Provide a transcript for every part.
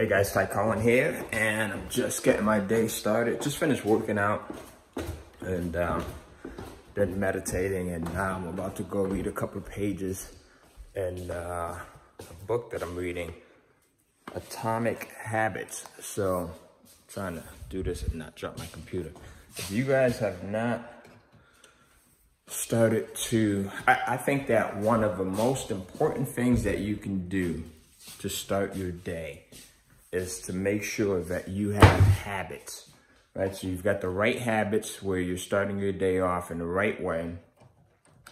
Hey guys, Ty Cohen here, and I'm just getting my day started. Just finished working out and um, been meditating, and now I'm about to go read a couple pages in uh, a book that I'm reading, Atomic Habits. So, I'm trying to do this and not drop my computer. If you guys have not started to, I, I think that one of the most important things that you can do to start your day is to make sure that you have habits, right? So you've got the right habits where you're starting your day off in the right way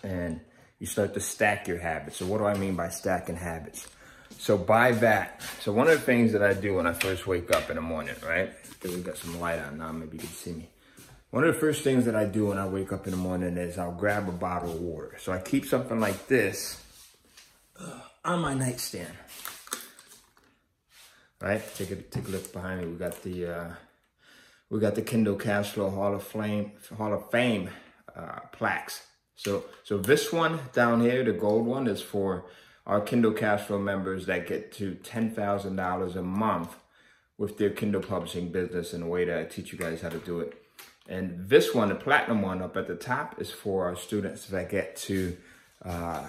and you start to stack your habits. So what do I mean by stacking habits? So by that, so one of the things that I do when I first wake up in the morning, right? Because we got some light on now, maybe you can see me. One of the first things that I do when I wake up in the morning is I'll grab a bottle of water. So I keep something like this on my nightstand right? Take a take a look behind me. We got the uh, we got the Kindle Cashflow Hall of Fame Hall of Fame uh, plaques. So so this one down here, the gold one, is for our Kindle Cashflow members that get to ten thousand dollars a month with their Kindle publishing business in a way that I teach you guys how to do it. And this one, the platinum one up at the top, is for our students that get to uh,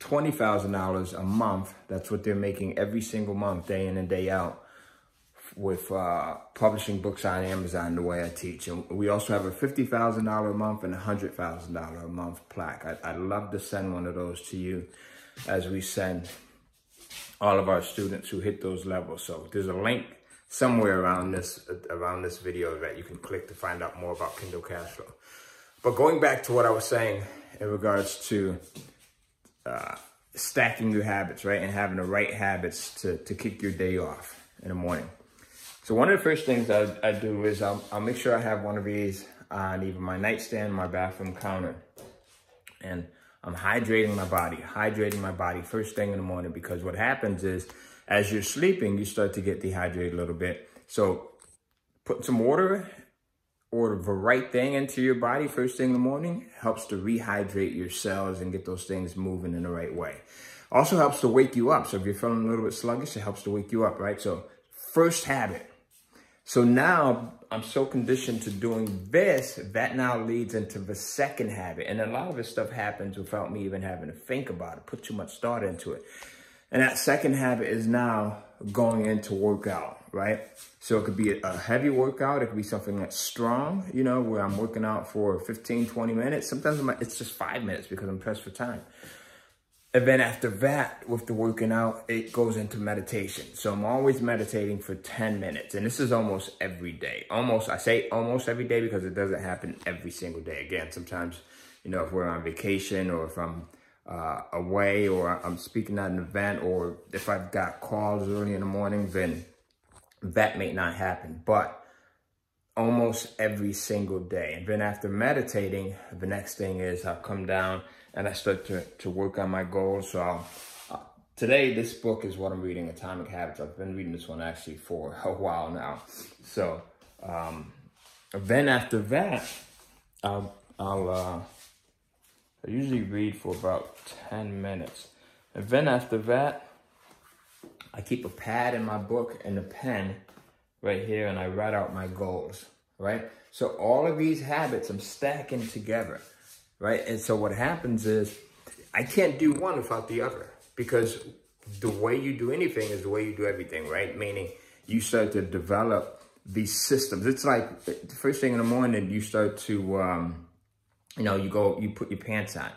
$20,000 a month. That's what they're making every single month, day in and day out with uh, publishing books on Amazon the way I teach. And we also have a $50,000 a month and a $100,000 a month plaque. I, I'd love to send one of those to you as we send all of our students who hit those levels. So there's a link somewhere around this around this video that you can click to find out more about Kindle Cashflow. But going back to what I was saying in regards to uh, stacking your habits, right? And having the right habits to, to kick your day off in the morning. So one of the first things I, I do is I'll, I'll make sure I have one of these on either my nightstand, my bathroom counter. And I'm hydrating my body, hydrating my body first thing in the morning because what happens is as you're sleeping, you start to get dehydrated a little bit. So put some water or the right thing into your body first thing in the morning helps to rehydrate your cells and get those things moving in the right way. Also helps to wake you up. So if you're feeling a little bit sluggish, it helps to wake you up, right? So first habit. So now I'm so conditioned to doing this, that now leads into the second habit. And a lot of this stuff happens without me even having to think about it, put too much thought into it. And that second habit is now going into workout, right? So it could be a heavy workout. It could be something that's strong, you know, where I'm working out for 15, 20 minutes. Sometimes it's just five minutes because I'm pressed for time. And then after that, with the working out, it goes into meditation. So I'm always meditating for 10 minutes. And this is almost every day. Almost, I say almost every day because it doesn't happen every single day. Again, sometimes, you know, if we're on vacation or if I'm uh, away or I'm speaking at an event or if I've got calls early in the morning, then that may not happen. But almost every single day. And then after meditating, the next thing is I'll come down and I start to, to work on my goals. So I'll, uh, today, this book is what I'm reading, Atomic Habits. I've been reading this one actually for a while now. So um, then after that, I'll, I'll uh, I usually read for about 10 minutes. And then after that, I keep a pad in my book and a pen right here and I write out my goals, right? So all of these habits I'm stacking together, right? And so what happens is I can't do one without the other because the way you do anything is the way you do everything, right? Meaning you start to develop these systems. It's like the first thing in the morning, you start to, um, you know, you go, you put your pants on.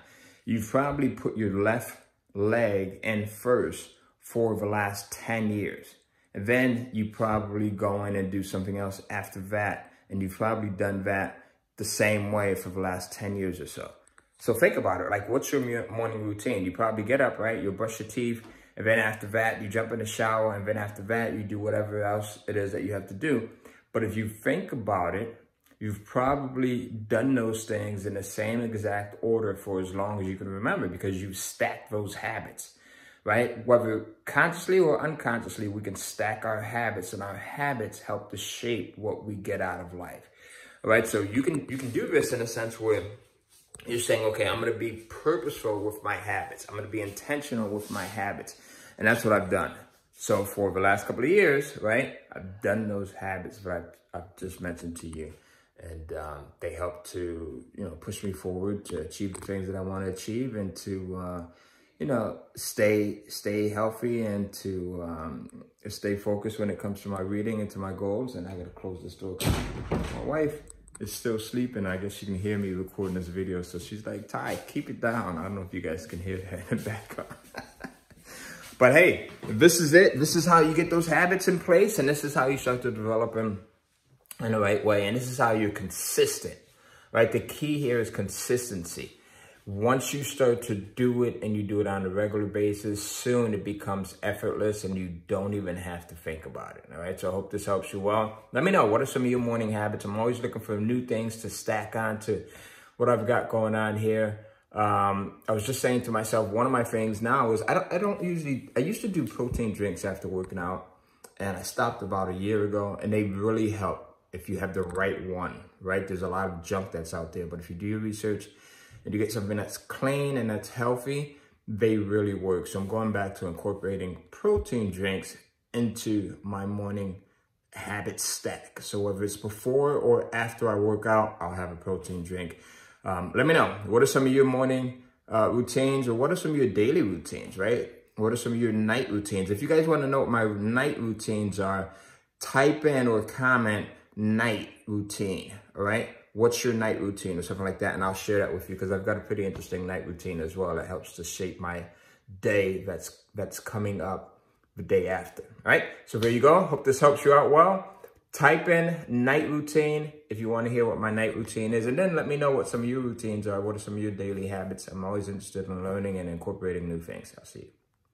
You've probably put your left leg in first for the last 10 years. And then you probably go in and do something else after that. And you've probably done that the same way for the last 10 years or so. So think about it. Like, what's your morning routine? You probably get up, right? You brush your teeth. And then after that, you jump in the shower. And then after that, you do whatever else it is that you have to do. But if you think about it, You've probably done those things in the same exact order for as long as you can remember because you've stacked those habits, right? Whether consciously or unconsciously, we can stack our habits and our habits help to shape what we get out of life. All right. So you can, you can do this in a sense where you're saying, okay, I'm going to be purposeful with my habits. I'm going to be intentional with my habits. And that's what I've done. So for the last couple of years, right, I've done those habits that I've, I've just mentioned to you. And um, they help to, you know, push me forward to achieve the things that I want to achieve and to, uh, you know, stay stay healthy and to um, stay focused when it comes to my reading and to my goals. And I got to close this door. My wife is still sleeping. I guess she can hear me recording this video. So she's like, Ty, keep it down. I don't know if you guys can hear that in the background. but hey, this is it. This is how you get those habits in place. And this is how you start to develop them in the right way. And this is how you're consistent, right? The key here is consistency. Once you start to do it and you do it on a regular basis, soon it becomes effortless and you don't even have to think about it. All right. So I hope this helps you well. Let me know what are some of your morning habits. I'm always looking for new things to stack on to what I've got going on here. Um, I was just saying to myself, one of my things now is I don't, I don't usually, I used to do protein drinks after working out and I stopped about a year ago and they really help if you have the right one, right? There's a lot of junk that's out there, but if you do your research, and you get something that's clean and that's healthy, they really work. So I'm going back to incorporating protein drinks into my morning habit stack. So whether it's before or after I work out, I'll have a protein drink. Um, let me know. What are some of your morning uh, routines or what are some of your daily routines, right? What are some of your night routines? If you guys want to know what my night routines are, type in or comment night routine, all right? What's your night routine or something like that. And I'll share that with you because I've got a pretty interesting night routine as well that helps to shape my day that's that's coming up the day after. All right. So there you go. Hope this helps you out well. Type in night routine if you want to hear what my night routine is. And then let me know what some of your routines are. What are some of your daily habits? I'm always interested in learning and incorporating new things. I'll see you.